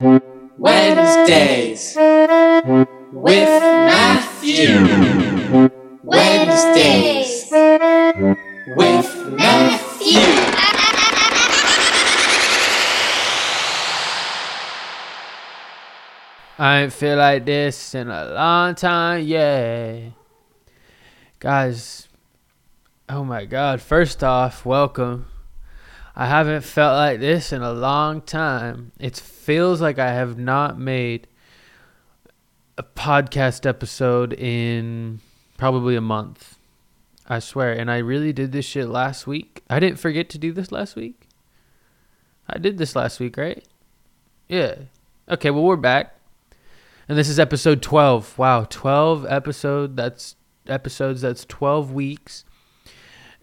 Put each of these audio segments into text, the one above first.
Wednesdays with Matthew. Wednesdays with Matthew. I ain't feel like this in a long time, yeah. Guys, oh my god, first off, welcome. I haven't felt like this in a long time. It feels like I have not made a podcast episode in probably a month. I swear. And I really did this shit last week. I didn't forget to do this last week. I did this last week, right? Yeah. Okay, well, we're back. And this is episode 12. Wow, 12 episode. That's episodes. That's 12 weeks.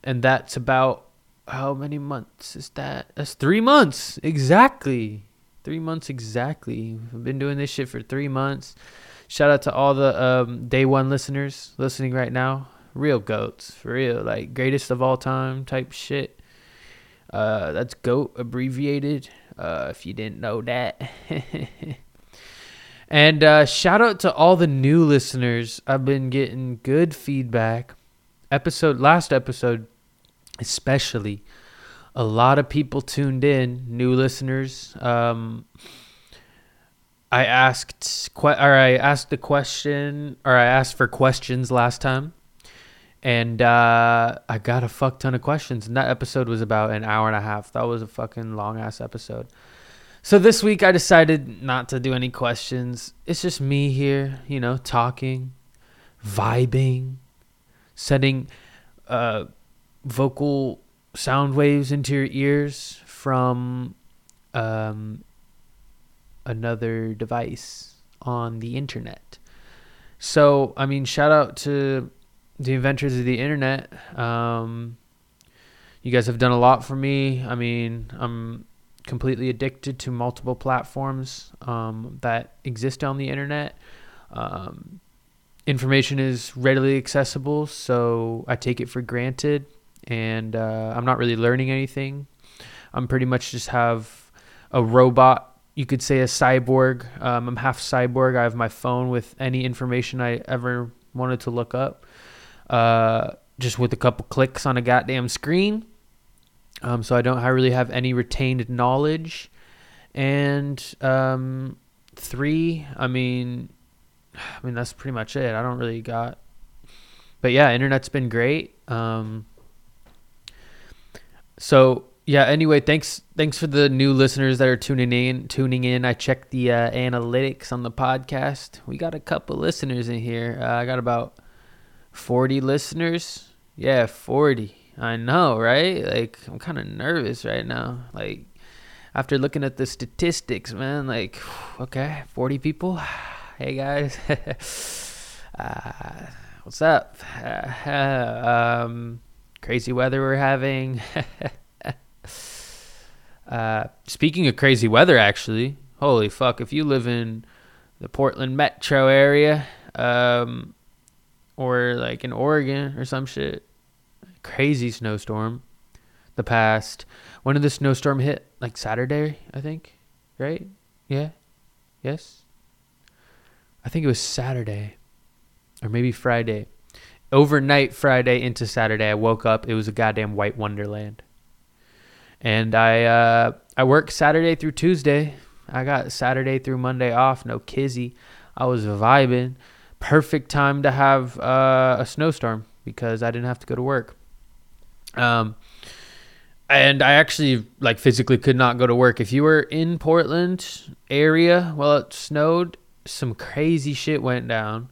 And that's about how many months is that? That's 3 months. Exactly. 3 months exactly. I've been doing this shit for 3 months. Shout out to all the um, day 1 listeners listening right now. Real goats, for real. Like greatest of all time type shit. Uh, that's goat abbreviated. Uh, if you didn't know that. And uh, shout out to all the new listeners. I've been getting good feedback. Episode last episode, especially, a lot of people tuned in. New listeners. Um, I asked que- or I asked the question or I asked for questions last time, and uh, I got a fuck ton of questions. And that episode was about an hour and a half. That was a fucking long ass episode. So this week I decided not to do any questions. It's just me here, you know, talking, vibing, setting. uh, vocal sound waves into your ears from um, another device on the internet. So, I mean, shout out to the inventors of the internet. Um, you guys have done a lot for me. I mean, I'm completely addicted to multiple platforms um, that exist on the internet. Um, information is readily accessible, so I take it for granted, and uh, I'm not really learning anything. I'm pretty much just have a robot. You could say a cyborg. Um, I'm half cyborg. I have my phone with any information I ever wanted to look up, uh, just with a couple clicks on a goddamn screen. Um, so I don't really have any retained knowledge. And um, three, I mean, I mean that's pretty much it. I don't really got. But yeah, internet's been great. Um, so yeah. Anyway, thanks thanks for the new listeners that are tuning in. Tuning in. I checked the uh, analytics on the podcast. We got a couple listeners in here. Uh, I got about forty listeners. Yeah, forty. I know, right? Like I'm kind of nervous right now. Like after looking at the statistics, man, like okay, 40 people. Hey guys. uh, what's up? Uh, um, crazy weather we're having. uh, speaking of crazy weather, actually, holy fuck! If you live in the Portland metro area, um, or like in Oregon or some shit, crazy snowstorm the past when did the snowstorm hit like saturday i think right yeah yes i think it was saturday or maybe friday overnight friday into saturday i woke up it was a goddamn white wonderland. And i uh i worked saturday through tuesday. I got saturday through monday off no kizzy. I was vibing. Perfect time to have uh, a snowstorm because i didn't have to go to work. Um, and I actually like physically could not go to work. If you were in Portland area while it snowed, some crazy shit went down.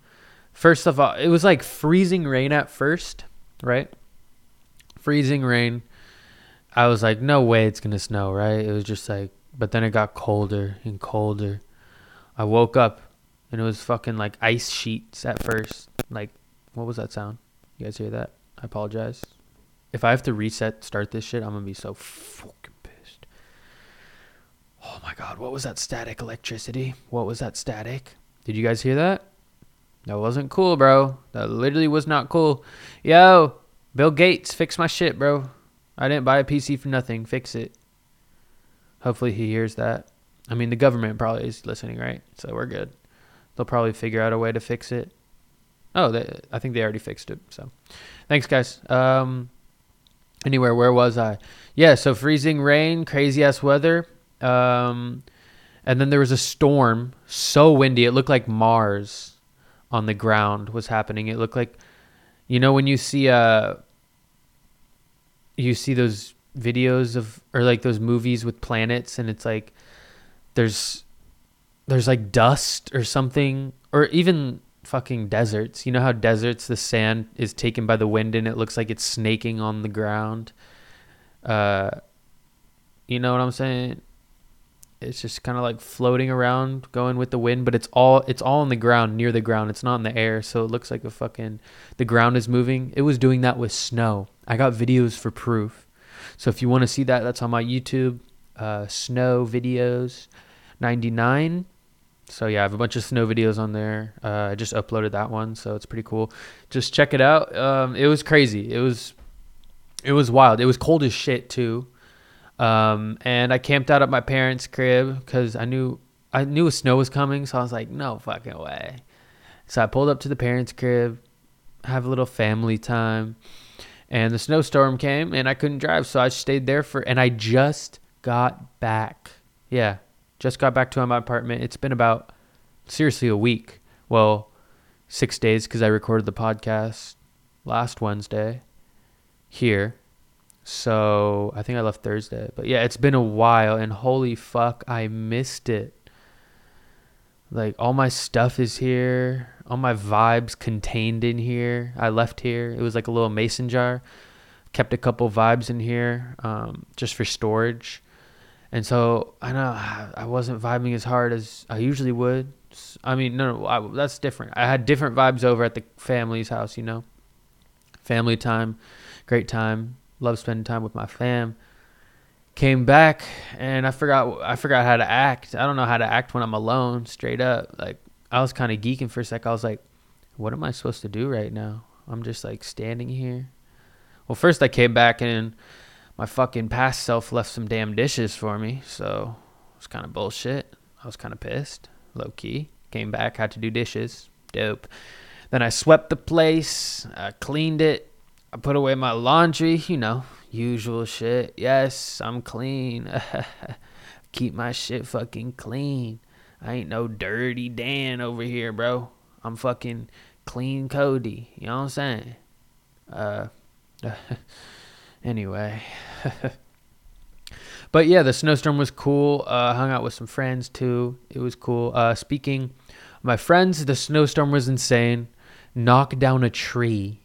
First of all, it was like freezing rain at first, right? Freezing rain. I was like, no way it's gonna snow, right? It was just like, but then it got colder and colder. I woke up and it was fucking like ice sheets at first. Like, what was that sound? You guys hear that? I apologize. If I have to reset, start this shit, I'm gonna be so fucking pissed. Oh my god, what was that static electricity? What was that static? Did you guys hear that? That wasn't cool, bro. That literally was not cool. Yo, Bill Gates, fix my shit, bro. I didn't buy a PC for nothing. Fix it. Hopefully he hears that. I mean, the government probably is listening, right? So we're good. They'll probably figure out a way to fix it. Oh, they, I think they already fixed it. So, thanks, guys. Um, anywhere, where was I? Yeah, so freezing rain, crazy ass weather. Um, and then there was a storm, so windy, it looked like Mars on the ground was happening. It looked like, you know, when you see uh, you see those videos of or like those movies with planets, and it's like there's there's like dust or something, or even fucking deserts. You know how deserts the sand is taken by the wind and it looks like it's snaking on the ground. Uh, you know what I'm saying? It's just kind of like floating around, going with the wind, but it's all it's all on the ground, near the ground. It's not in the air, so it looks like a fucking the ground is moving. It was doing that with snow. I got videos for proof. So if you want to see that, that's on my YouTube. Uh, snow videos, 99. So yeah, I have a bunch of snow videos on there. Uh, I just uploaded that one, so it's pretty cool. Just check it out. Um, it was crazy. It was, it was wild. It was cold as shit too. Um, and I camped out at my parents' crib because I knew I knew snow was coming, so I was like, no fucking way. So I pulled up to the parents' crib, have a little family time, and the snowstorm came, and I couldn't drive, so I stayed there for. And I just got back. Yeah, just got back to my apartment. It's been about seriously a week. Well, six days because I recorded the podcast last Wednesday here so I think I left Thursday. But yeah, it's been a while and holy fuck, I missed it. Like all my stuff is here, all my vibes contained in here. I left here. It was like a little mason jar. Kept a couple vibes in here um, just for storage. And so I know I wasn't vibing as hard as I usually would. I mean, no, no I, that's different. I had different vibes over at the family's house, you know. Family time, great time love spending time with my fam. Came back and I forgot I forgot how to act. I don't know how to act when I'm alone, straight up. Like I was kind of geeking for a sec. I was like, what am I supposed to do right now? I'm just like standing here. Well, first I came back and my fucking past self left some damn dishes for me, so it was kind of bullshit. I was kind of pissed, low key. Came back, had to do dishes. Dope. Then I swept the place, I cleaned it, I put away my laundry, you know, usual shit. Yes, I'm clean. Keep my shit fucking clean. I ain't no dirty Dan over here, bro. I'm fucking clean Cody. You know what I'm saying? Uh, anyway. but yeah, the snowstorm was cool. Uh, hung out with some friends too. It was cool. Uh, speaking my friends, the snowstorm was insane. Knocked down a tree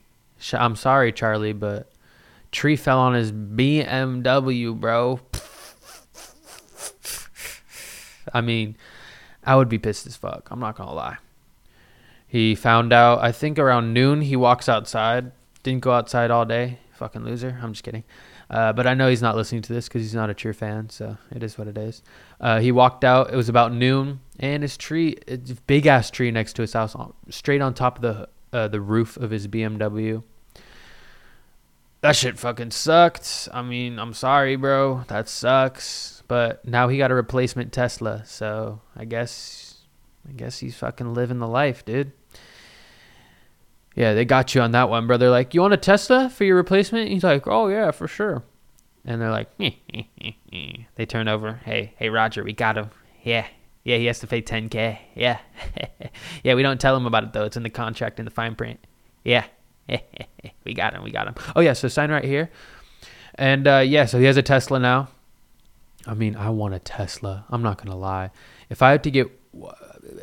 I'm sorry, Charlie, but tree fell on his BMW, bro. I mean, I would be pissed as fuck. I'm not gonna lie. He found out. I think around noon he walks outside. Didn't go outside all day. Fucking loser. I'm just kidding. Uh, but I know he's not listening to this because he's not a true fan, so it is what it is. Uh, he walked out. It was about noon, and his tree, big ass tree next to his house, straight on top of the uh, the roof of his BMW that shit fucking sucked. I mean, I'm sorry, bro. That sucks. But now he got a replacement Tesla, so I guess I guess he's fucking living the life, dude. Yeah, they got you on that one, brother. Like, you want a Tesla for your replacement? He's like, oh yeah, for sure. And they're like, eh, eh, eh, they turn over. Hey, hey, Roger, we got him. Yeah, yeah, he has to pay 10k. Yeah, yeah, we don't tell him about it though. It's in the contract in the fine print. Yeah, we got him. We got him. Oh yeah, so sign right here. And uh, yeah, so he has a Tesla now. I mean, I want a Tesla. I'm not gonna lie. If I had to get,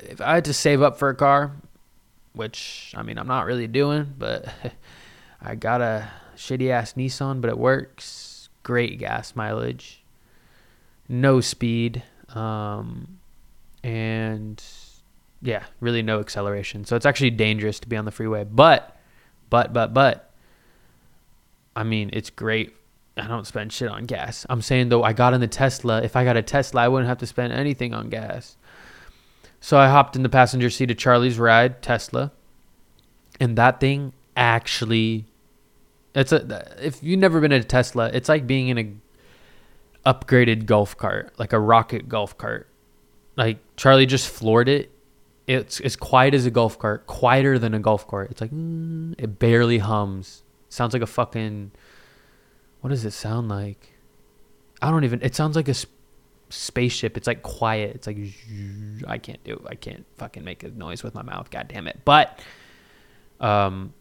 if I had to save up for a car, which I mean I'm not really doing, but I got a shitty ass Nissan, but it works. Great gas mileage, no speed, um, and yeah, really no acceleration. So it's actually dangerous to be on the freeway, but but, but, but, I mean, it's great. I don't spend shit on gas. I'm saying though, I got in the Tesla. If I got a Tesla, I wouldn't have to spend anything on gas. So I hopped in the passenger seat of Charlie's ride, Tesla. And that thing actually it's a if you've never been in a Tesla, it's like being in a upgraded golf cart, like a rocket golf cart. like Charlie just floored it. It's as quiet as a golf cart, quieter than a golf cart. It's like mm, it barely hums. Sounds like a fucking. What does it sound like? I don't even. It sounds like a sp- spaceship. It's like quiet. It's like I can't do. I can't fucking make a noise with my mouth. God damn it. But um,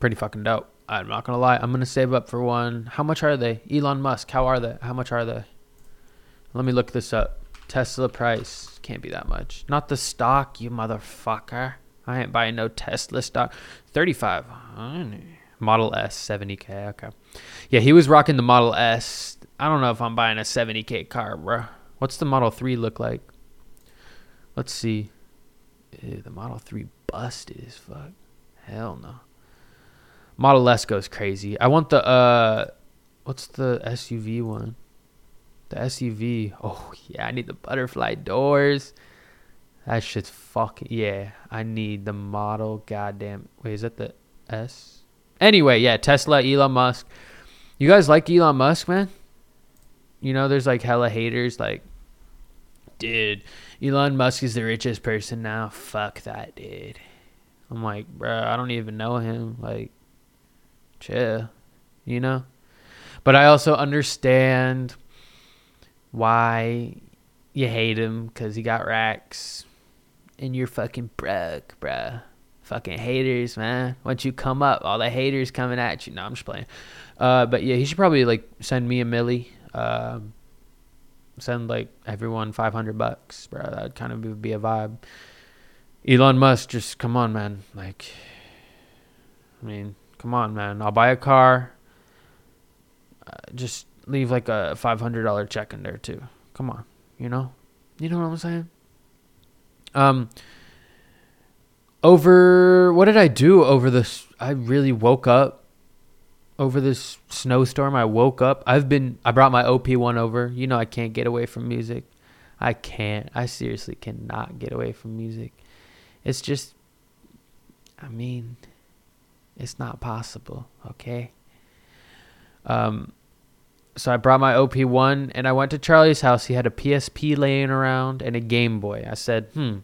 pretty fucking dope. I'm not gonna lie. I'm gonna save up for one. How much are they? Elon Musk. How are they? How much are they? Let me look this up. Tesla price can't be that much. Not the stock, you motherfucker. I ain't buying no Tesla stock. Thirty-five. Model S, 70k. Okay. Yeah, he was rocking the Model S. I don't know if I'm buying a 70k car, bro. What's the Model 3 look like? Let's see. Ew, the Model 3 busted as fuck. Hell no. Model S goes crazy. I want the uh what's the SUV one? The SUV. Oh yeah, I need the butterfly doors. That shit's fucking yeah. I need the model. Goddamn. Wait, is that the S? Anyway, yeah, Tesla, Elon Musk. You guys like Elon Musk, man? You know, there's like hella haters like dude, Elon Musk is the richest person now. Fuck that, dude. I'm like, bro, I don't even know him. Like, chill, you know? But I also understand why you hate him because he got racks and you're fucking broke, bruh. Fucking haters, man. Once you come up, all the haters coming at you. No, I'm just playing. Uh, but yeah, he should probably like send me a milli. Um, send like everyone 500 bucks, bro. That would kind of be a vibe. Elon Musk, just come on, man. Like, I mean, come on, man. I'll buy a car. Uh, just leave like a $500 check in there too. Come on, you know? You know what I'm saying? Um, over what did I do over this? I really woke up over this snowstorm. I woke up. I've been. I brought my OP one over. You know, I can't get away from music. I can't. I seriously cannot get away from music. It's just. I mean, it's not possible. Okay. Um. So I brought my OP one and I went to Charlie's house. He had a PSP laying around and a Game Boy. I said, hmm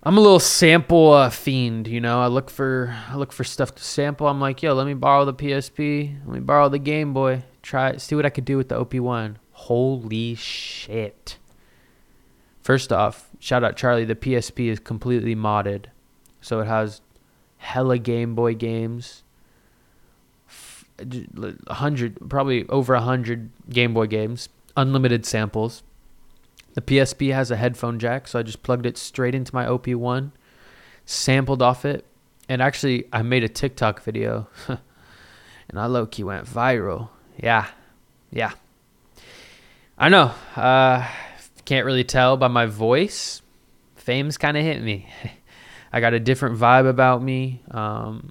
I'm a little sample uh, fiend, you know. I look for I look for stuff to sample. I'm like, yo, let me borrow the PSP, let me borrow the Game Boy, try see what I could do with the OP1. Holy shit! First off, shout out Charlie. The PSP is completely modded, so it has hella Game Boy games. A hundred, probably over a hundred Game Boy games, unlimited samples the PSP has a headphone jack, so I just plugged it straight into my OP1, sampled off it, and actually I made a TikTok video, and I low key went viral. Yeah, yeah. I know. Uh, can't really tell by my voice. Fame's kind of hit me. I got a different vibe about me. Um,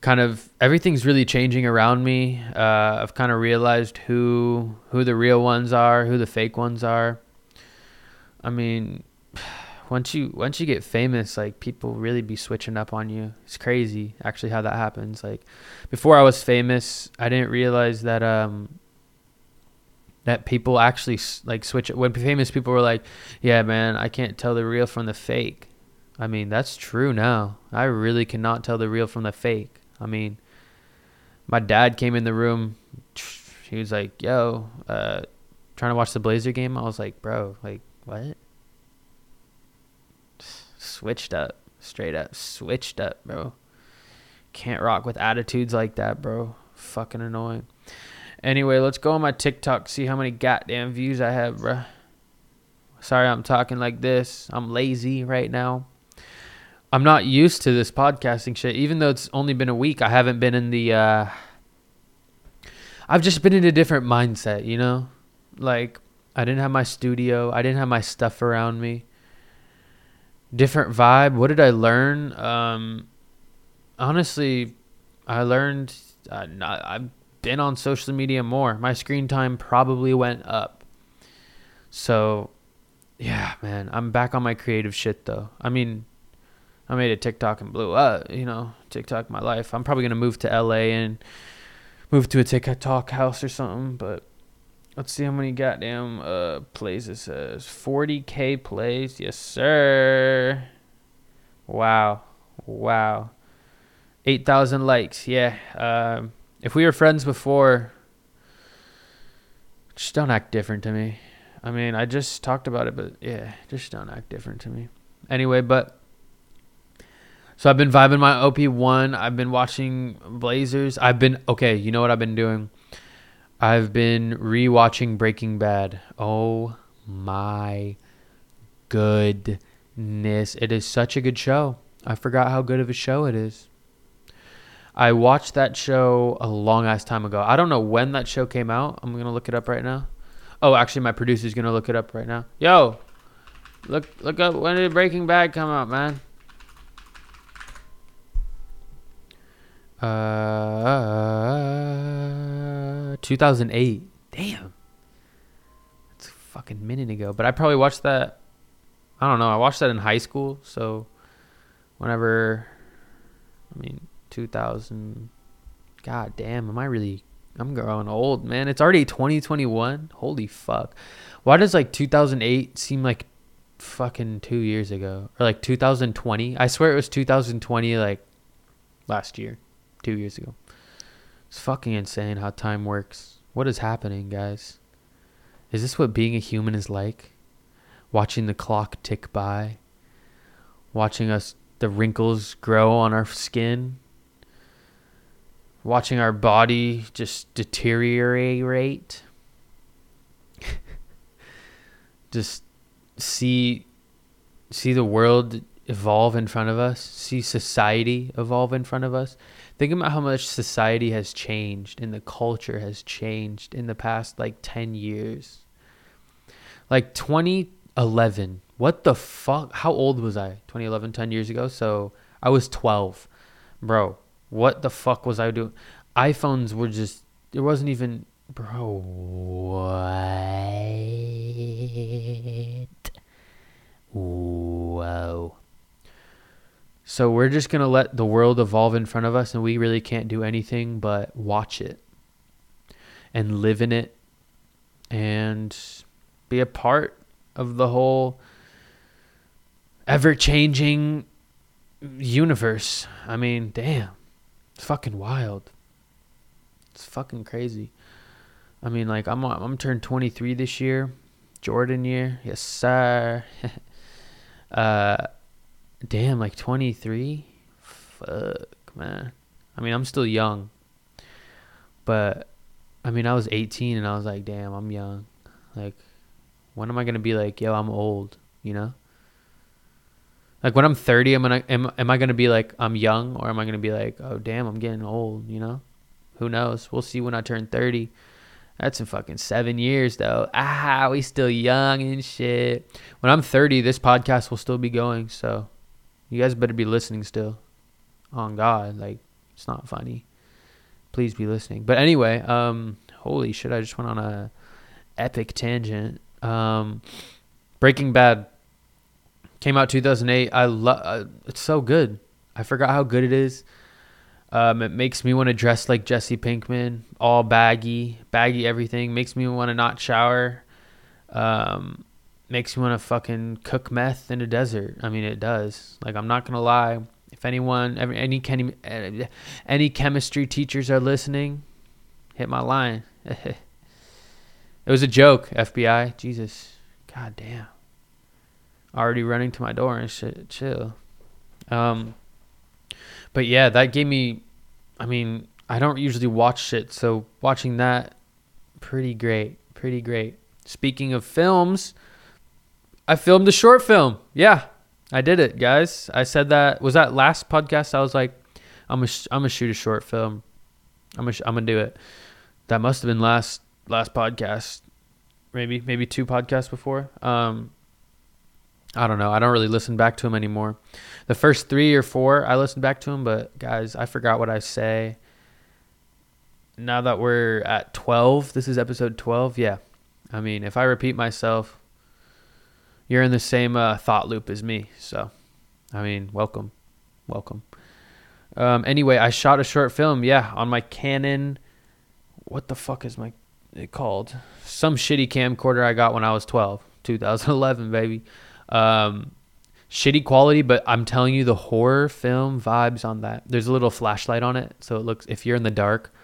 kind of everything's really changing around me. Uh, I've kind of realized who who the real ones are, who the fake ones are. I mean, once you once you get famous, like people really be switching up on you. It's crazy actually how that happens. Like before I was famous, I didn't realize that um that people actually like switch when famous people were like, "Yeah, man, I can't tell the real from the fake." I mean, that's true now. I really cannot tell the real from the fake. I mean, my dad came in the room. He was like, "Yo, uh, trying to watch the Blazer game." I was like, "Bro, like what?" Switched up, straight up, switched up, bro. Can't rock with attitudes like that, bro. Fucking annoying. Anyway, let's go on my TikTok, see how many goddamn views I have, bro. Sorry, I'm talking like this. I'm lazy right now. I'm not used to this podcasting shit. Even though it's only been a week, I haven't been in the. Uh, I've just been in a different mindset, you know. Like I didn't have my studio. I didn't have my stuff around me. Different vibe. What did I learn? Um, honestly, I learned. Uh, not, I've been on social media more. My screen time probably went up. So, yeah, man, I'm back on my creative shit though. I mean, I made a TikTok and blew up. You know, TikTok my life. I'm probably gonna move to LA and move to a TikTok house or something. But let's see how many goddamn uh plays it says. 40k plays. Yes, sir. Wow. Wow. 8,000 likes. Yeah. Um if we were friends before just don't act different to me. I mean, I just talked about it, but yeah, just don't act different to me. Anyway, but so I've been vibing my OP1. I've been watching Blazers. I've been okay, you know what I've been doing? I've been rewatching Breaking Bad. Oh my goodness. It is such a good show. I forgot how good of a show it is. I watched that show a long ass time ago. I don't know when that show came out. I'm to look it up right now. Oh, actually my producer's to look it up right now. Yo. Look look up when did Breaking Bad come out, man? Uh, 2008. Damn. It's a fucking minute ago. But I probably watched that. I don't know. I watched that in high school. So whenever, I mean, 2000. God damn. Am I really. I'm growing old, man. It's already 2021. Holy fuck. Why does like 2008 seem like fucking two years ago? Or like 2020? I swear it was 2020, like last year two years ago. It's fucking insane how time works. What is happening, guys? Is this what being a human is like? Watching the clock tick by, watching us, the wrinkles grow on our skin, watching our body just deteriorate. just see see the world evolve in front of us, see society evolve in front of us. Think about how much society has changed and the culture has changed in the past like 10 years. Like 2011. What the fuck? How old was I? 2011, 10 years ago? So I was 12. Bro, what the fuck was I doing? iPhones were just, there wasn't even, bro, what? Whoa. So we're just going to let the world evolve in front of us and we really can't do anything but watch it and live in it and be a part of the whole ever changing universe. I mean, damn. It's fucking wild. It's fucking crazy. I mean, like I'm I'm turned 23 this year. Jordan year. Yes, sir. uh Damn, like 23? Fuck, man. I mean, I'm still young. But, I mean, I was 18 and I was like, damn, I'm young. Like, when am I going to be like, yo, I'm old, you know? Like, when I'm 30, I'm gonna, am, am I going to be like, I'm young? Or am I going to be like, oh, damn, I'm getting old, you know? Who knows? We'll see when I turn 30. That's in fucking seven years, though. Ah, we still young and shit. When I'm 30, this podcast will still be going, so you guys better be listening still. On God, like it's not funny. Please be listening. But anyway, um, holy shit! I just went on a epic tangent. Um, Breaking Bad came out 2008. I love. Uh, it's so good. I forgot how good it is. Um, it makes me want to dress like Jesse Pinkman, all baggy, baggy everything. Makes me want to not shower. Um, makes you want to fucking cook meth in a desert. I mean, it does. Like, I'm not gonna lie. If anyone, any any any chemistry teachers are listening, hit my line. it was a joke, FBI. Jesus, god damn. Already running to my door and shit. Chill. Um, but yeah, that gave me. I mean, I don't usually watch shit, so watching that, pretty great, pretty great. Speaking of films, I filmed a short film. Yeah, I did it, guys. I said that was that last podcast. I was like, I'm gonna I'm gonna shoot a short film. I'm gonna I'm gonna do it. That must have been last last podcast, maybe maybe two podcasts before. Um, I don't know. I don't really listen back to them anymore. The first three or four, I listened back to them, but guys, I forgot what I say. Now that we're at 12, this is episode 12. Yeah. I mean, if I repeat myself, you're in the same uh, thought loop as me. So, I mean, welcome, welcome. Um, anyway, I shot a short film. Yeah, on my Canon. What the fuck is my it called? Some shitty camcorder I got when I was 12, 2011, baby. Um, shitty quality, but I'm telling you, the horror film vibes on that. There's a little flashlight on it, so it looks. If you're in the dark,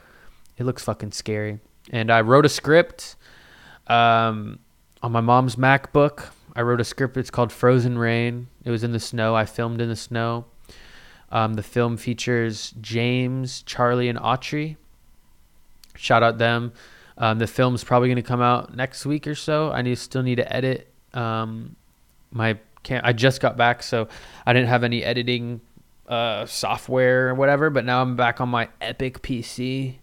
it looks fucking scary. And I wrote a script um, on my mom's MacBook. I wrote a script. It's called Frozen Rain. It was in the snow. I filmed in the snow. Um, the film features James, Charlie, and Autry. Shout out them. Um, the film's probably going to come out next week or so. I need still need to edit. Um, my cam- I just got back, so I didn't have any editing uh, software or whatever. But now I'm back on my Epic PC,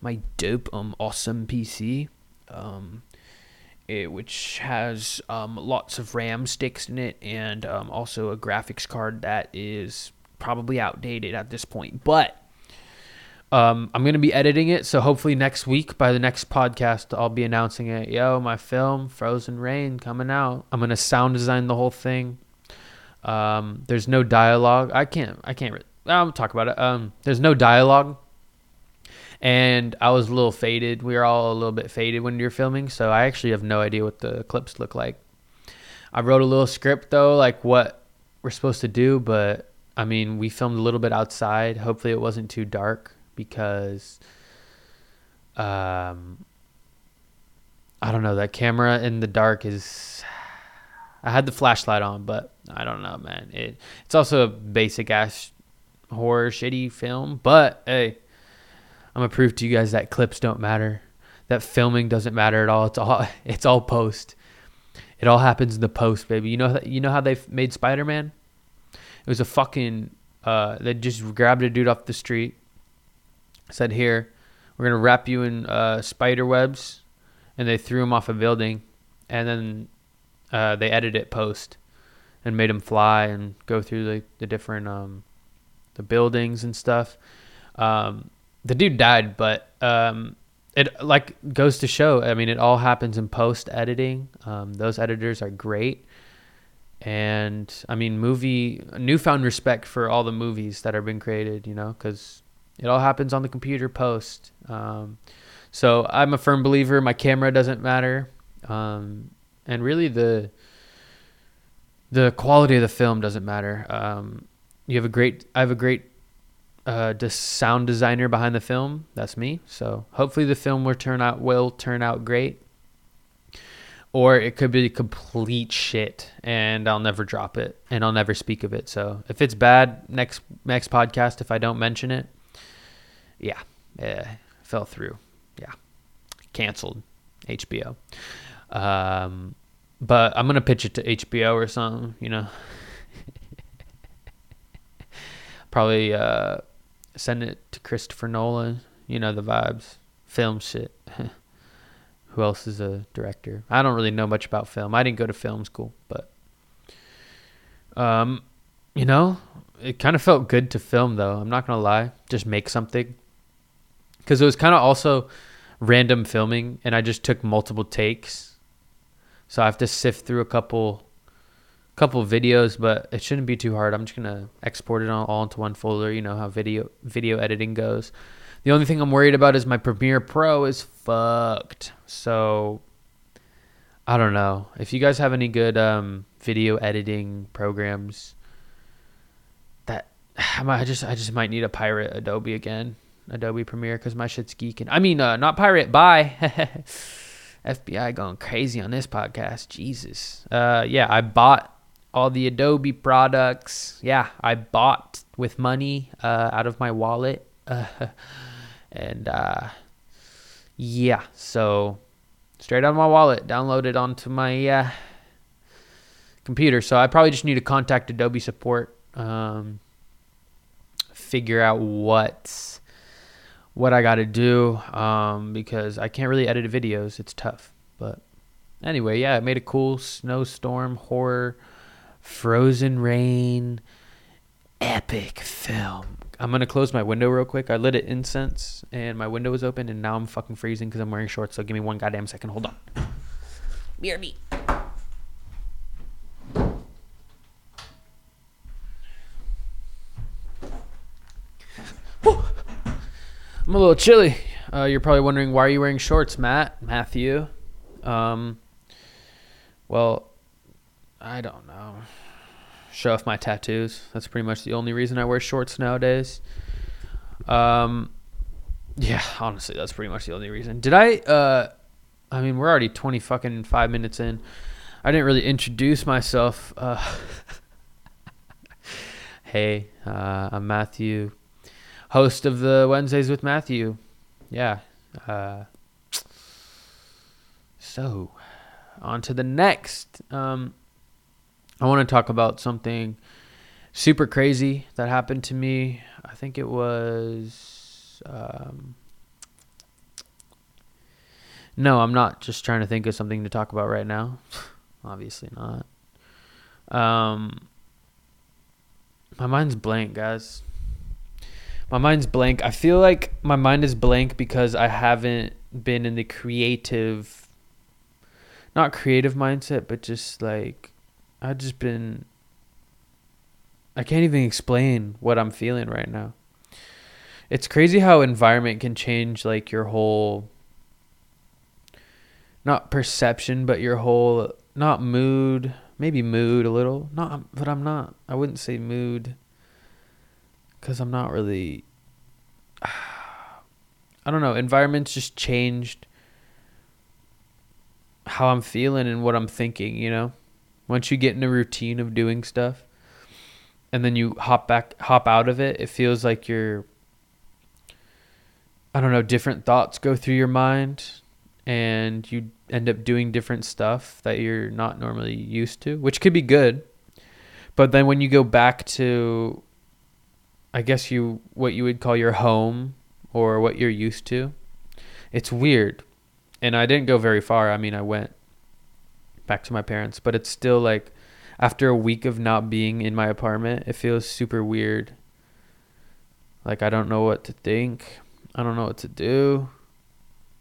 my dope, um, awesome PC. Um, it, which has um, lots of RAM sticks in it and um, also a graphics card that is probably outdated at this point. But um, I'm going to be editing it. So hopefully next week, by the next podcast, I'll be announcing it. Yo, my film, Frozen Rain, coming out. I'm going to sound design the whole thing. Um, there's no dialogue. I can't, I can't, re- I'll talk about it. Um, there's no dialogue and I was a little faded. We were all a little bit faded when you're filming, so I actually have no idea what the clips look like. I wrote a little script though, like what we're supposed to do, but I mean, we filmed a little bit outside. Hopefully, it wasn't too dark because, um, I don't know. That camera in the dark is. I had the flashlight on, but I don't know, man. It it's also a basic ass horror shitty film, but hey I'm gonna prove to you guys that clips don't matter, that filming doesn't matter at all. It's all it's all post. It all happens in the post, baby. You know you know how they made Spider Man? It was a fucking uh, they just grabbed a dude off the street, said here, we're gonna wrap you in uh, spider webs, and they threw him off a building, and then uh, they edited it post, and made him fly and go through the the different um, the buildings and stuff. Um, the dude died, but um, it like goes to show. I mean, it all happens in post editing. Um, those editors are great, and I mean, movie newfound respect for all the movies that have been created. You know, because it all happens on the computer post. Um, so I'm a firm believer. My camera doesn't matter, um, and really the the quality of the film doesn't matter. Um, you have a great. I have a great uh, the sound designer behind the film. That's me. So hopefully the film will turn out will turn out great. Or it could be complete shit, and I'll never drop it, and I'll never speak of it. So if it's bad, next next podcast, if I don't mention it, yeah, yeah fell through, yeah, canceled, HBO. Um, but I'm gonna pitch it to HBO or something, you know. Probably uh, send it to Christopher Nolan. You know the vibes. Film shit. Who else is a director? I don't really know much about film. I didn't go to film school, but um, you know, it kind of felt good to film though. I'm not gonna lie, just make something because it was kind of also random filming, and I just took multiple takes, so I have to sift through a couple couple videos, but it shouldn't be too hard. I'm just gonna export it all, all into one folder. You know how video video editing goes. The only thing I'm worried about is my Premiere Pro is fucked. So I don't know if you guys have any good um, video editing programs. That I, might, I just I just might need a pirate Adobe again, Adobe Premiere, because my shit's geeking. I mean, uh, not pirate. Bye. FBI going crazy on this podcast. Jesus. Uh, yeah, I bought all the Adobe products. Yeah, I bought with money uh, out of my wallet. Uh, and uh, yeah, so straight out of my wallet, downloaded onto my uh, computer. So I probably just need to contact Adobe support, um, figure out what what I got to do um, because I can't really edit videos. It's tough, but anyway, yeah, it made a cool snowstorm horror Frozen Rain, epic film. I'm gonna close my window real quick. I lit it incense and my window was open, and now I'm fucking freezing because I'm wearing shorts. So give me one goddamn second. Hold on. BRB. I'm a little chilly. Uh, you're probably wondering why are you wearing shorts, Matt? Matthew. Um, well, I don't know. Show off my tattoos. That's pretty much the only reason I wear shorts nowadays. Um, yeah, honestly, that's pretty much the only reason. Did I? Uh, I mean, we're already twenty fucking five minutes in. I didn't really introduce myself. Uh, hey, uh, I'm Matthew, host of the Wednesdays with Matthew. Yeah. Uh, so, on to the next. Um, I want to talk about something super crazy that happened to me. I think it was. Um, no, I'm not just trying to think of something to talk about right now. Obviously not. Um, my mind's blank, guys. My mind's blank. I feel like my mind is blank because I haven't been in the creative, not creative mindset, but just like I've just been. I can't even explain what I'm feeling right now. It's crazy how environment can change like your whole not perception, but your whole not mood, maybe mood a little. Not but I'm not I wouldn't say mood cuz I'm not really I don't know, environments just changed how I'm feeling and what I'm thinking, you know? Once you get in a routine of doing stuff and then you hop back hop out of it, it feels like you're I don't know, different thoughts go through your mind and you end up doing different stuff that you're not normally used to, which could be good. But then when you go back to I guess you what you would call your home or what you're used to, it's weird. And I didn't go very far. I mean, I went back to my parents, but it's still like after a week of not being in my apartment, it feels super weird. Like I don't know what to think. I don't know what to do.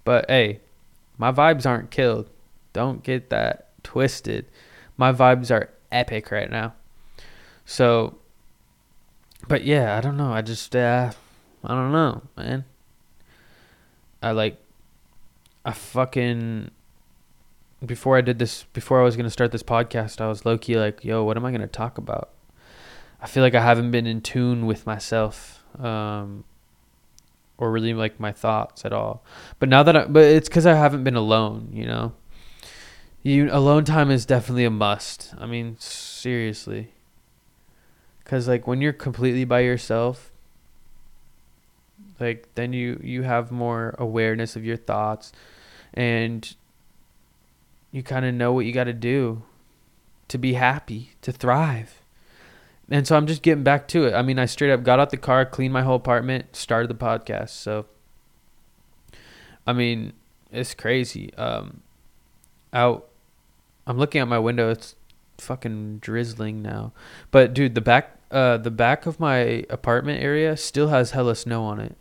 But hey, my vibes aren't killed. Don't get that twisted. My vibes are epic right now. So but yeah, I don't know. I just uh I don't know, man. I like I fucking before I did this before I was gonna start this podcast, I was low key like, yo, what am I gonna talk about? I feel like I haven't been in tune with myself. Um or really like my thoughts at all. But now that I, but it's cuz I haven't been alone, you know. You alone time is definitely a must. I mean, seriously. Cuz like when you're completely by yourself, like then you you have more awareness of your thoughts and you kind of know what you got to do to be happy, to thrive. And so I'm just getting back to it. I mean, I straight up got out the car, cleaned my whole apartment, started the podcast. So, I mean, it's crazy. Um, out, I'm looking at my window. It's fucking drizzling now. But dude, the back, uh, the back of my apartment area still has hella snow on it.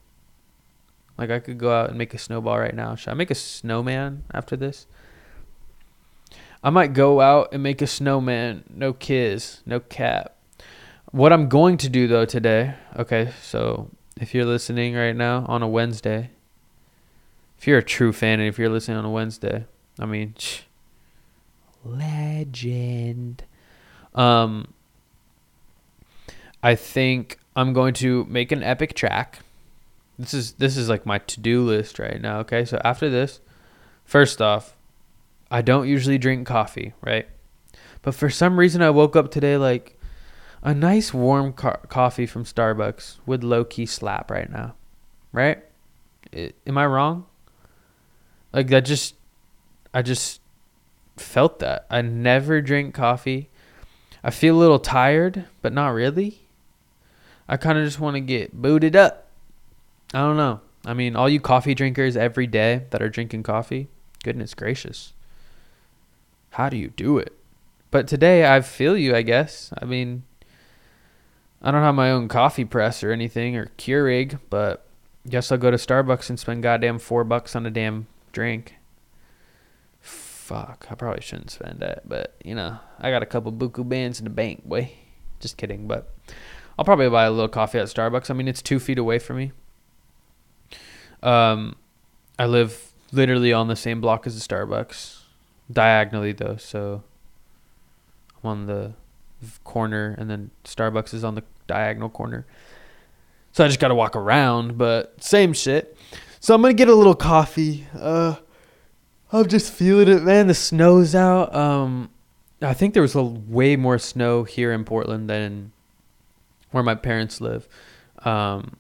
Like I could go out and make a snowball right now. Should I make a snowman after this? I might go out and make a snowman. No kiss, no cap. What I'm going to do though today, okay, so if you're listening right now on a Wednesday, if you're a true fan and if you're listening on a Wednesday, I mean, legend. Um, I think I'm going to make an epic track. This is this is like my to-do list right now, okay? So after this, first off, I don't usually drink coffee, right? But for some reason I woke up today like a nice warm co- coffee from Starbucks would low key slap right now, right? I, am I wrong? Like that just, I just felt that. I never drink coffee. I feel a little tired, but not really. I kind of just want to get booted up. I don't know. I mean, all you coffee drinkers every day that are drinking coffee, goodness gracious. How do you do it? But today I feel you, I guess. I mean, I don't have my own coffee press or anything or Keurig, but guess I'll go to Starbucks and spend goddamn four bucks on a damn drink. Fuck, I probably shouldn't spend that, but you know, I got a couple buku bands in the bank, boy. Just kidding, but I'll probably buy a little coffee at Starbucks. I mean, it's two feet away from me. Um, I live literally on the same block as the Starbucks, diagonally though. So I'm on the corner, and then Starbucks is on the diagonal corner. So I just gotta walk around, but same shit. So I'm gonna get a little coffee. Uh, I'm just feeling it, man. The snow's out. Um, I think there was a way more snow here in Portland than where my parents live. Um,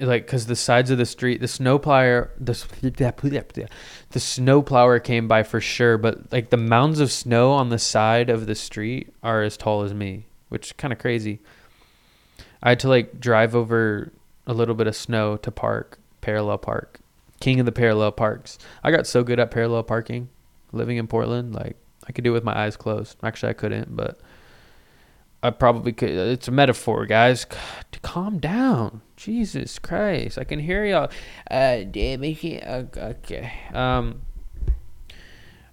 like because the sides of the street, the snow plower, the the snow plower came by for sure, but like the mounds of snow on the side of the street are as tall as me, which is kind of crazy. I had to like drive over a little bit of snow to park, parallel park, king of the parallel parks. I got so good at parallel parking, living in Portland, like I could do it with my eyes closed. Actually, I couldn't, but I probably could. It's a metaphor, guys. calm down. Jesus Christ. I can hear y'all. Uh, damn it. Okay. Um,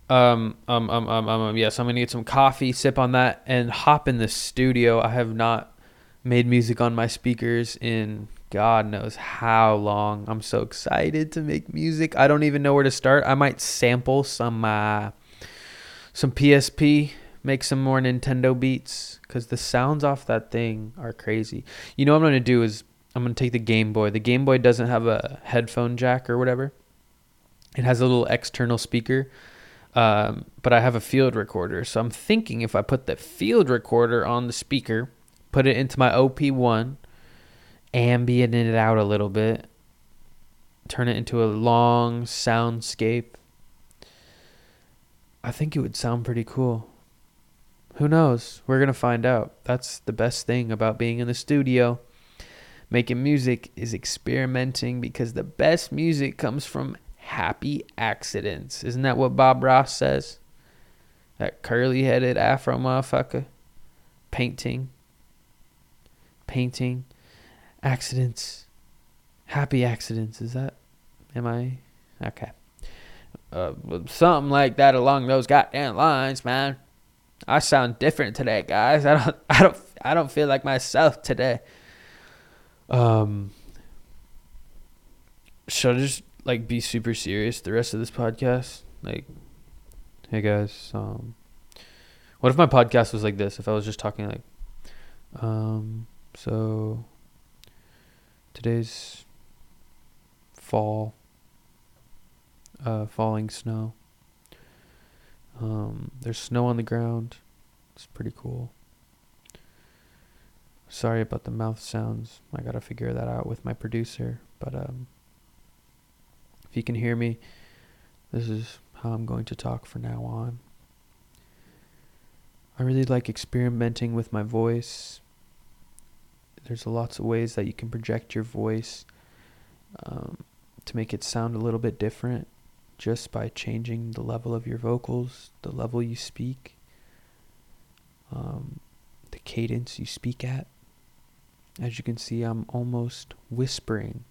um, um, um, um, um, yes, I'm gonna get some coffee, sip on that, and hop in the studio. I have not made music on my speakers in God knows how long. I'm so excited to make music. I don't even know where to start. I might sample some, uh, some PSP make some more Nintendo beats because the sounds off that thing are crazy. You know what I'm gonna do is I'm gonna take the Game Boy. The Game Boy doesn't have a headphone jack or whatever. It has a little external speaker, um, but I have a field recorder. So I'm thinking if I put the field recorder on the speaker, put it into my OP1, ambient it out a little bit, turn it into a long soundscape. I think it would sound pretty cool. Who knows? We're going to find out. That's the best thing about being in the studio. Making music is experimenting because the best music comes from happy accidents. Isn't that what Bob Ross says? That curly headed afro motherfucker. Painting. Painting. Accidents. Happy accidents. Is that? Am I? Okay. Uh, something like that along those goddamn lines, man. I sound different today, guys. I don't I don't I don't feel like myself today. Um should I just like be super serious the rest of this podcast? Like hey guys, um what if my podcast was like this? If I was just talking like um so today's fall uh falling snow um, there's snow on the ground. It's pretty cool. Sorry about the mouth sounds. I gotta figure that out with my producer. But um, if you can hear me, this is how I'm going to talk from now on. I really like experimenting with my voice. There's lots of ways that you can project your voice um, to make it sound a little bit different just by changing the level of your vocals, the level you speak, um, the cadence you speak at. As you can see, I'm almost whispering,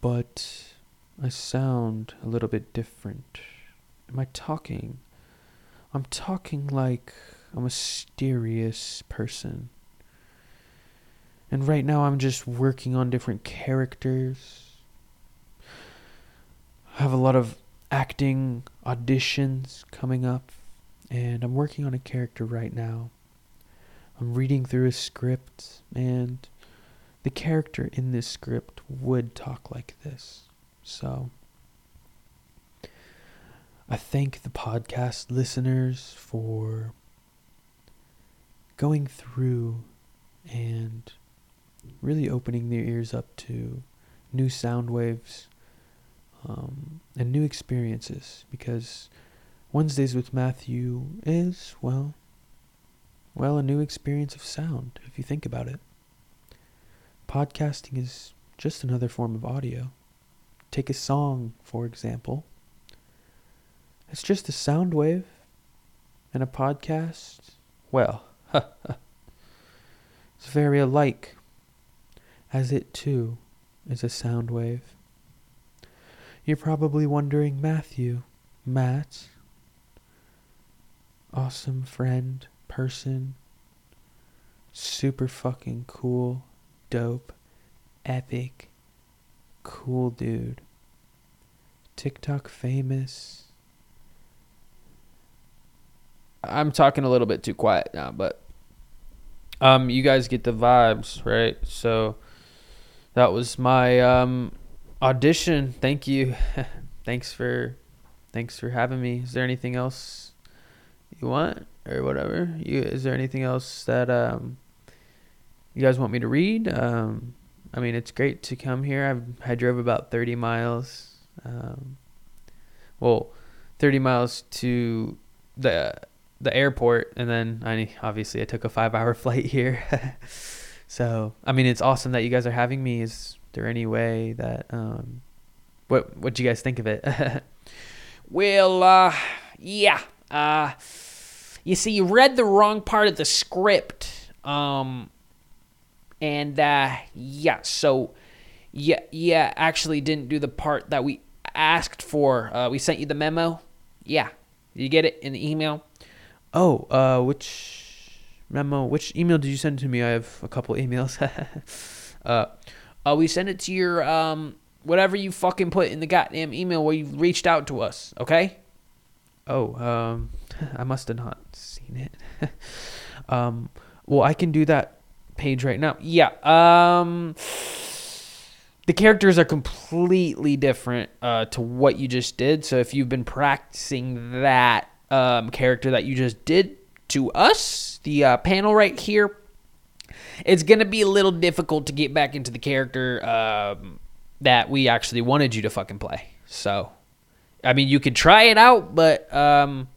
but I sound a little bit different. Am I talking? I'm talking like a mysterious person. And right now, I'm just working on different characters I have a lot of acting auditions coming up, and I'm working on a character right now. I'm reading through a script, and the character in this script would talk like this. So, I thank the podcast listeners for going through and really opening their ears up to new sound waves um, and new experiences because Wednesdays with Matthew is, well, well, a new experience of sound, if you think about it. Podcasting is just another form of audio. Take a song, for example. It's just a sound wave and a podcast. Well, it's very alike, as it too is a sound wave. You're probably wondering, Matthew, Matt, awesome friend, person, super fucking cool, dope, epic, cool dude. TikTok famous. I'm talking a little bit too quiet now, but um, you guys get the vibes, right? So that was my um audition. Thank you. thanks for thanks for having me. Is there anything else you want or whatever? You is there anything else that um you guys want me to read? Um I mean, it's great to come here. I've I drove about 30 miles. Um well, 30 miles to the the airport and then I obviously I took a 5-hour flight here. so, I mean, it's awesome that you guys are having me. Is there any way that um what what do you guys think of it? Well, uh, yeah. Uh, you see, you read the wrong part of the script. Um, and, uh, yeah, so, yeah, yeah, actually didn't do the part that we asked for. Uh, we sent you the memo. Yeah. You get it in the email? Oh, uh, which memo? Which email did you send to me? I have a couple emails. uh, uh, we sent it to your um whatever you fucking put in the goddamn email where you reached out to us. Okay? oh, um, I must have not seen it. um, well, I can do that page right now. Yeah. Um. The characters are completely different uh, to what you just did. So if you've been practicing that um, character that you just did to us, the uh, panel right here, it's gonna be a little difficult to get back into the character um, that we actually wanted you to fucking play. So, I mean, you could try it out, but um,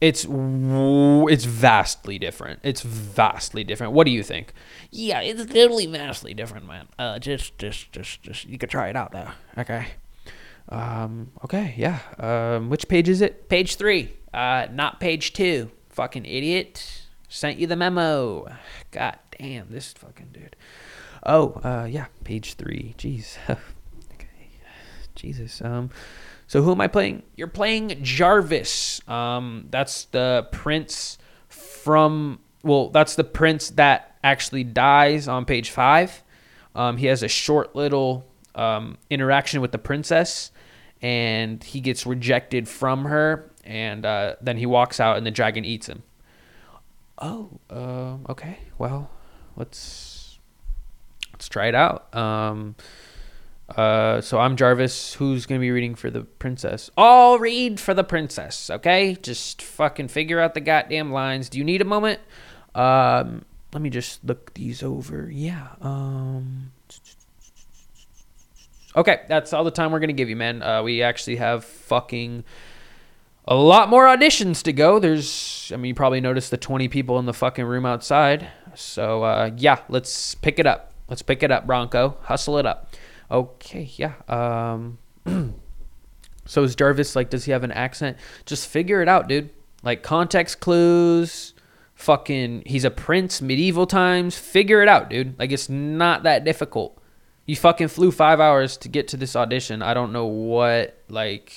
it's it's vastly different. It's vastly different. What do you think? Yeah, it's totally vastly different, man. Uh, just, just, just, just, you could try it out though. Okay. Um, okay, yeah. Um, which page is it? Page three, uh, not page two. Fucking idiot. Sent you the memo. God damn, this fucking dude. Oh, uh, yeah, page three. Jeez. okay. Jesus. Um, so who am I playing? You're playing Jarvis. Um, that's the prince from. Well, that's the prince that actually dies on page five. Um, he has a short little um, interaction with the princess, and he gets rejected from her, and uh, then he walks out, and the dragon eats him. Oh, um, okay. Well, let's let's try it out. Um, uh, so I'm Jarvis. Who's gonna be reading for the princess? I'll read for the princess, okay? Just fucking figure out the goddamn lines. Do you need a moment? Um, let me just look these over. Yeah. Um. Okay, that's all the time we're gonna give you, man. Uh, we actually have fucking a lot more auditions to go. There's, I mean, you probably noticed the 20 people in the fucking room outside. So uh, yeah, let's pick it up. Let's pick it up, Bronco. Hustle it up. Okay. Yeah. Um. so is Jarvis like? Does he have an accent? Just figure it out, dude. Like context clues. Fucking, he's a prince, medieval times. Figure it out, dude. Like it's not that difficult. You fucking flew five hours to get to this audition. I don't know what like.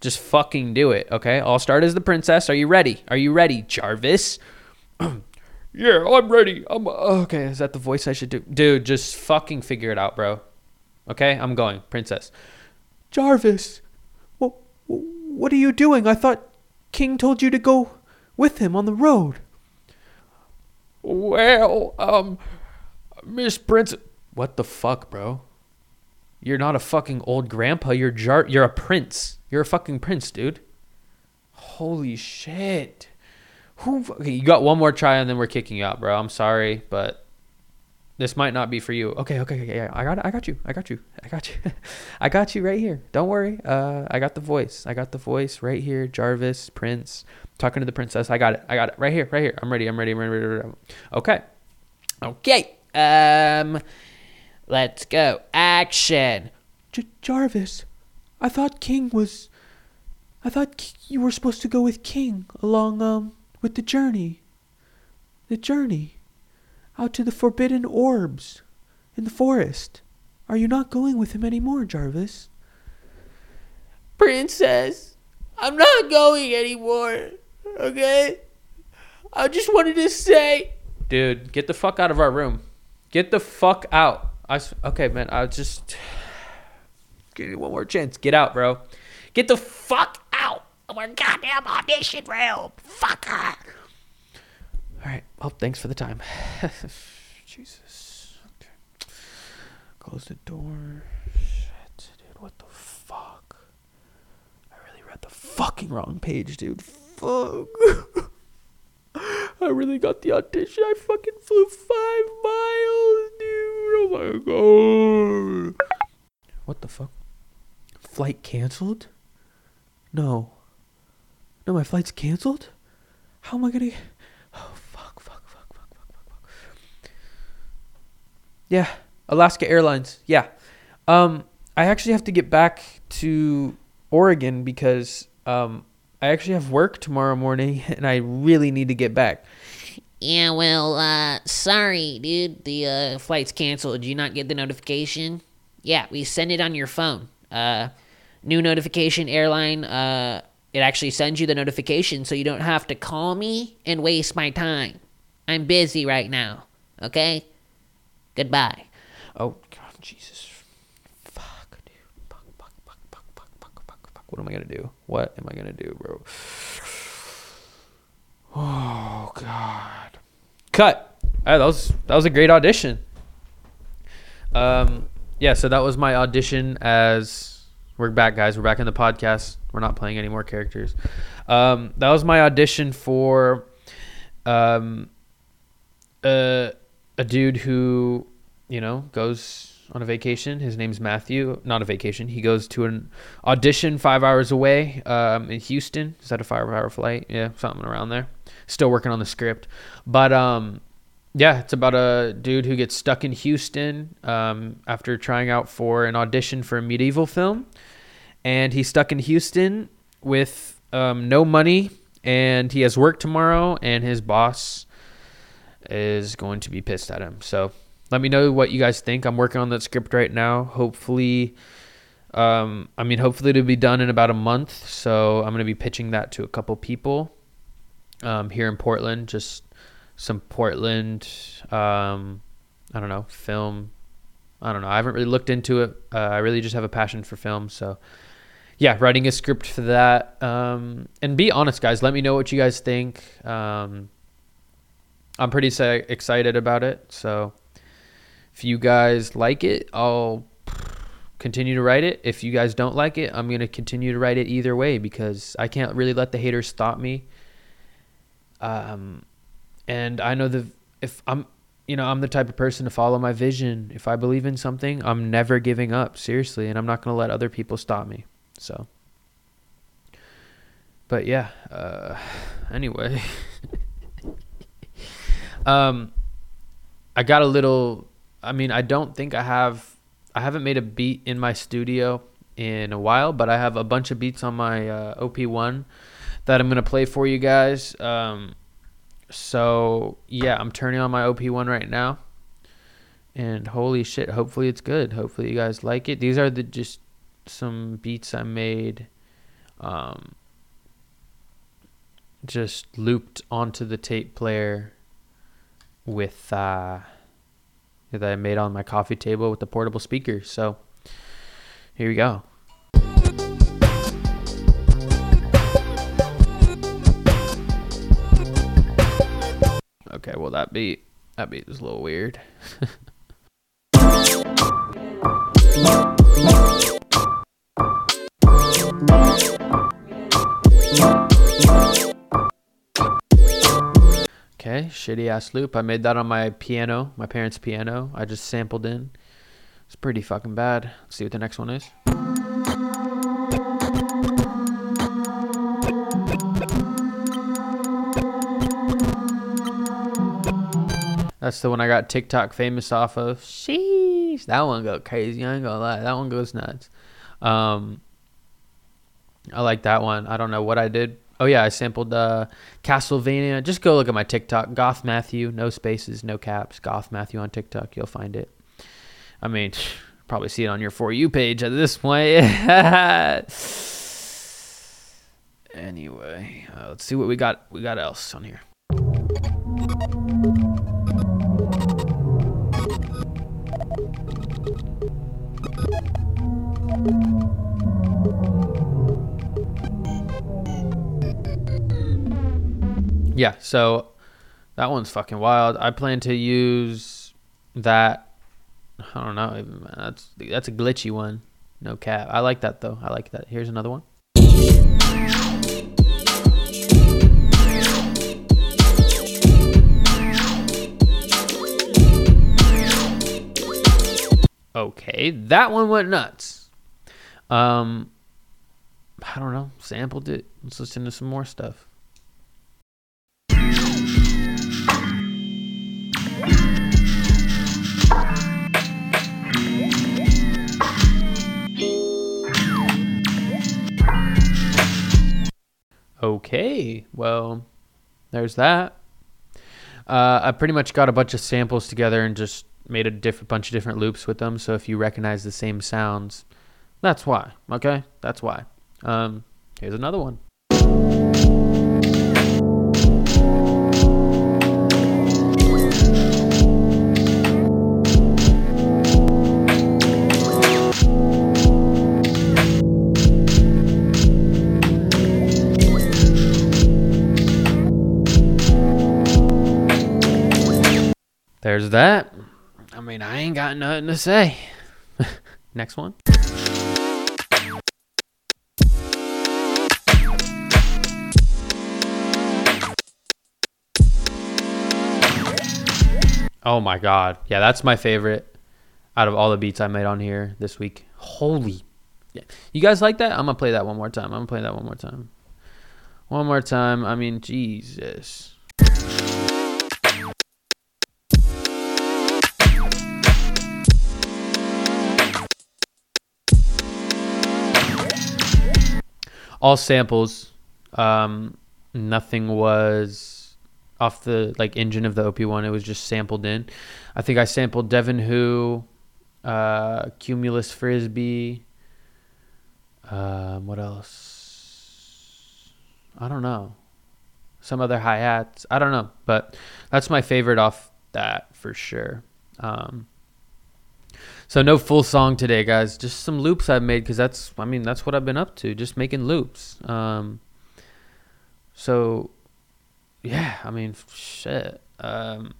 Just fucking do it, okay? I'll start as the princess. Are you ready? Are you ready, Jarvis? Yeah, I'm ready. I'm. Okay, is that the voice I should do? Dude, just fucking figure it out, bro. Okay, I'm going, princess. Jarvis. What? What are you doing? I thought King told you to go with him on the road. Well, um, Miss Prince. What the fuck, bro? You're not a fucking old grandpa. You're jar. You're a prince. You're a fucking prince, dude. Holy shit. Who? Okay, you got one more try and then we're kicking you out, bro. I'm sorry, but this might not be for you. Okay, okay. Yeah, I got, it. I got you. I got you. I got you. I got you right here. Don't worry. Uh, I got the voice. I got the voice right here. Jarvis, Prince, talking to the princess. I got it. I got it right here. Right here. I'm ready. I'm ready. I'm ready. I'm ready. Okay. Okay. Um, let's go. Action. J- Jarvis, I thought King was. I thought you were supposed to go with King along, um, with the journey. The journey. Out to the forbidden orbs in the forest. Are you not going with him anymore, Jarvis? Princess, I'm not going anymore. Okay? I just wanted to say. Dude, get the fuck out of our room. Get the fuck out. I s- okay, man. I just give me one more chance. Get out, bro. Get the fuck out of our goddamn audition room. Fucker. All right. Well, thanks for the time. Jesus. Okay. Close the door. Shit, dude. What the fuck? I really read the fucking wrong page, dude. Fuck. I really got the audition. I fucking flew five miles, dude. Oh my god. What the fuck? Flight canceled? No. No, my flight's canceled? How am I gonna. Oh, fuck, fuck, fuck, fuck, fuck, fuck, fuck. Yeah, Alaska Airlines. Yeah. Um, I actually have to get back to Oregon because um, I actually have work tomorrow morning and I really need to get back. Yeah, well, uh, sorry, dude. The uh, flight's canceled. Did you not get the notification? Yeah, we send it on your phone. Uh, new notification airline. Uh, it actually sends you the notification so you don't have to call me and waste my time. I'm busy right now. Okay? Goodbye. Oh, God, Jesus. Fuck, dude. Fuck, fuck, fuck, fuck, fuck, fuck, fuck, fuck. What am I gonna do? What am I gonna do, bro? Oh, God. Cut. Ah, that was that was a great audition. Um, yeah. So that was my audition as we're back, guys. We're back in the podcast. We're not playing any more characters. Um, that was my audition for um, a a dude who you know goes on a vacation. His name's Matthew. Not a vacation. He goes to an audition five hours away um, in Houston. Is that a five-hour flight? Yeah, something around there. Still working on the script, but um, yeah, it's about a dude who gets stuck in Houston um, after trying out for an audition for a medieval film, and he's stuck in Houston with um, no money, and he has work tomorrow, and his boss is going to be pissed at him. So let me know what you guys think. I'm working on that script right now. Hopefully, um, I mean, hopefully it'll be done in about a month. So I'm going to be pitching that to a couple people um, here in Portland. Just some Portland, um, I don't know, film. I don't know. I haven't really looked into it. Uh, I really just have a passion for film. So yeah, writing a script for that. Um, and be honest, guys. Let me know what you guys think. Um, I'm pretty sa- excited about it. So if you guys like it, I'll continue to write it. If you guys don't like it, I'm going to continue to write it either way because I can't really let the haters stop me. Um, and I know the if I'm you know, I'm the type of person to follow my vision. If I believe in something, I'm never giving up, seriously, and I'm not going to let other people stop me. So But yeah, uh anyway. um I got a little I mean, I don't think I have I haven't made a beat in my studio in a while, but I have a bunch of beats on my uh, OP1 that I'm going to play for you guys. Um so yeah, I'm turning on my OP1 right now. And holy shit, hopefully it's good. Hopefully you guys like it. These are the just some beats I made um just looped onto the tape player with uh that I made on my coffee table with the portable speaker. So here we go. Okay, well that beat that beat is a little weird. Okay, shitty ass loop. I made that on my piano, my parents' piano. I just sampled in. It's pretty fucking bad. Let's see what the next one is. That's the one I got TikTok famous off of. Sheesh. That one go crazy. I ain't gonna lie. That one goes nuts. Um, I like that one. I don't know what I did. Oh yeah, I sampled uh, Castlevania. Just go look at my TikTok. Goth Matthew, no spaces, no caps. Goth Matthew on TikTok. You'll find it. I mean, probably see it on your for you page at this point. anyway, uh, let's see what we got. We got else on here. Yeah, so that one's fucking wild. I plan to use that. I don't know. That's that's a glitchy one. No cap. I like that though. I like that. Here's another one. Okay, that one went nuts. Um, I don't know. Sampled it. Let's listen to some more stuff. Okay, well, there's that. Uh, I pretty much got a bunch of samples together and just made a diff- bunch of different loops with them. So if you recognize the same sounds, that's why. Okay, that's why. Um, here's another one. There's that. I mean, I ain't got nothing to say. Next one. Oh my god. Yeah, that's my favorite out of all the beats I made on here this week. Holy. Yeah. You guys like that? I'm going to play that one more time. I'm going to play that one more time. One more time. I mean, Jesus. All samples. Um, nothing was off the like engine of the OP one. It was just sampled in. I think I sampled Devin Who, uh, Cumulus Frisbee. Um, what else? I don't know. Some other hi hats. I don't know, but that's my favorite off that for sure. Um, so no full song today, guys. Just some loops I've made because that's, I mean, that's what I've been up to. Just making loops. Um, so, yeah, I mean, shit. Um,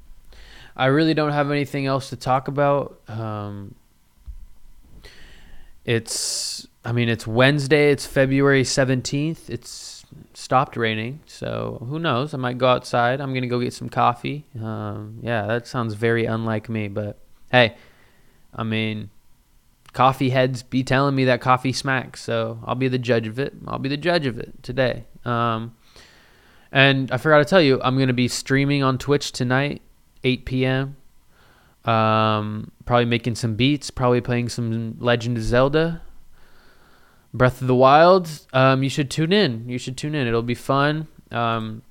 I really don't have anything else to talk about. Um, it's, I mean, it's Wednesday. It's February seventeenth. It's stopped raining, so who knows? I might go outside. I'm gonna go get some coffee. Um, yeah, that sounds very unlike me, but hey. I mean, coffee heads be telling me that coffee smacks, so I'll be the judge of it. I'll be the judge of it today. Um, and I forgot to tell you, I'm going to be streaming on Twitch tonight, 8 p.m. Um, probably making some beats, probably playing some Legend of Zelda, Breath of the Wild. Um, you should tune in. You should tune in. It'll be fun. Um,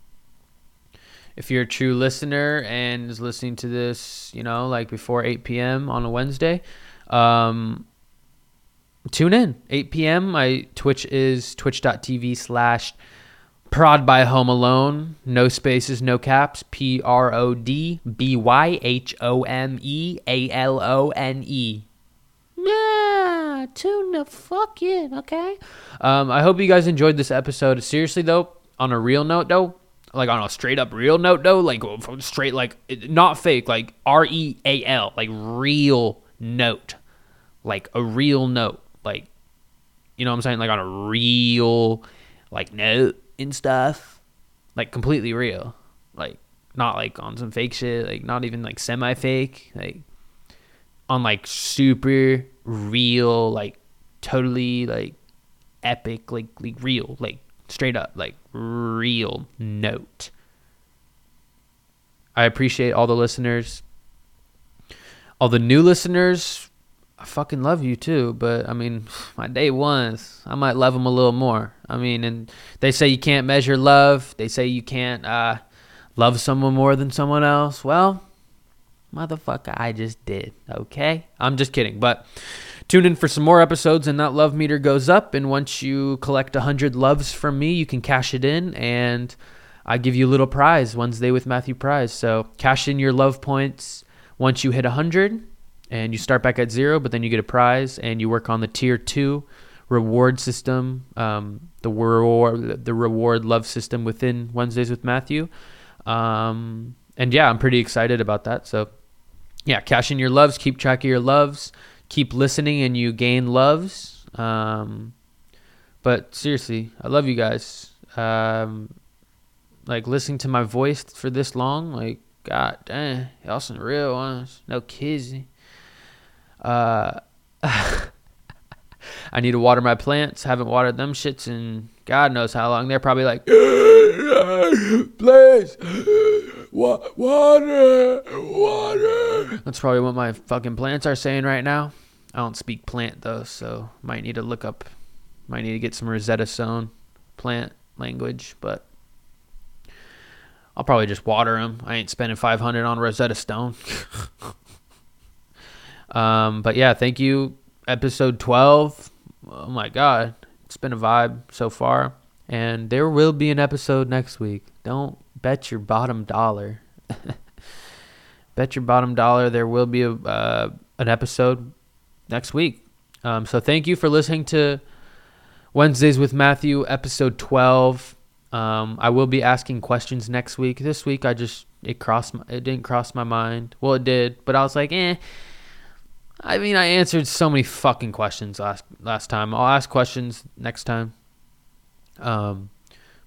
if you're a true listener and is listening to this, you know, like before 8 p.m. on a Wednesday, um, tune in. 8 p.m. My Twitch is twitch.tv slash prod by home alone. No spaces, no caps. P R O D B Y H O M E A L O N E. Yeah, tune the fuck in, okay? Um, I hope you guys enjoyed this episode. Seriously, though, on a real note, though, like on a straight up real note though, like straight like not fake, like R E A L, like real note, like a real note, like you know what I'm saying, like on a real like note and stuff, like completely real, like not like on some fake shit, like not even like semi fake, like on like super real, like totally like epic, like like real, like straight up like real note. I appreciate all the listeners. All the new listeners i fucking love you too but i mean my day ones i might love them a little more. I mean and they say you can't measure love. They say you can't uh, love someone more than someone else. Well motherfucker i just did okay? I'm just kidding but Tune in for some more episodes, and that love meter goes up. And once you collect 100 loves from me, you can cash it in, and I give you a little prize Wednesday with Matthew Prize. So cash in your love points once you hit 100, and you start back at zero, but then you get a prize, and you work on the tier two reward system, um, the reward, the reward love system within Wednesdays with Matthew. Um, and yeah, I'm pretty excited about that. So yeah, cash in your loves, keep track of your loves, keep listening, and you gain loves. Um, but seriously, I love you guys. Um, like listening to my voice for this long, like God damn, y'all some real ones. No kidding. Uh, I need to water my plants. Haven't watered them shits in God knows how long. They're probably like, please, wa- water, water. That's probably what my fucking plants are saying right now. I don't speak plant though, so might need to look up. Might need to get some Rosetta Stone plant language, but I'll probably just water them. I ain't spending 500 on Rosetta Stone. um, but yeah, thank you. Episode 12. Oh my God. It's been a vibe so far. And there will be an episode next week. Don't bet your bottom dollar. bet your bottom dollar there will be a, uh, an episode next week. Um, so thank you for listening to Wednesdays with Matthew, episode 12. Um, I will be asking questions next week. This week, I just it crossed my, it didn't cross my mind. Well, it did, but I was like, eh. I mean, I answered so many fucking questions last last time. I'll ask questions next time. Um,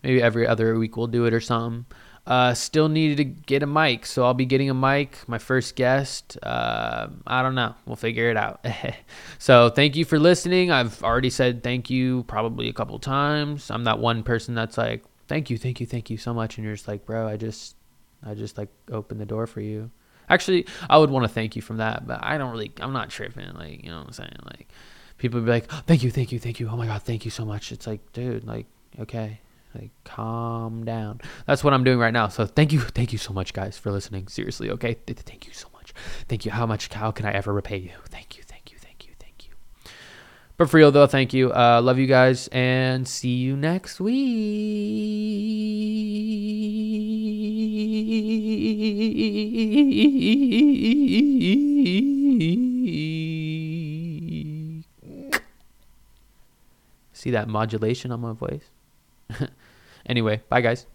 maybe every other week we'll do it or something. Uh, still needed to get a mic, so I'll be getting a mic. My first guest. Uh, I don't know. We'll figure it out. so thank you for listening. I've already said thank you probably a couple times. I'm that one person that's like, thank you, thank you, thank you so much, and you're just like, bro, I just, I just like opened the door for you. Actually, I would want to thank you from that, but I don't really. I'm not tripping. Like you know what I'm saying. Like people be like, thank you, thank you, thank you. Oh my god, thank you so much. It's like, dude, like okay. Like, calm down. That's what I'm doing right now. So, thank you, thank you so much, guys, for listening. Seriously, okay? Thank you so much. Thank you. How much? How can I ever repay you? Thank you, thank you, thank you, thank you. But for real though, thank you. Uh, love you guys, and see you next week. See that modulation on my voice? anyway, bye guys.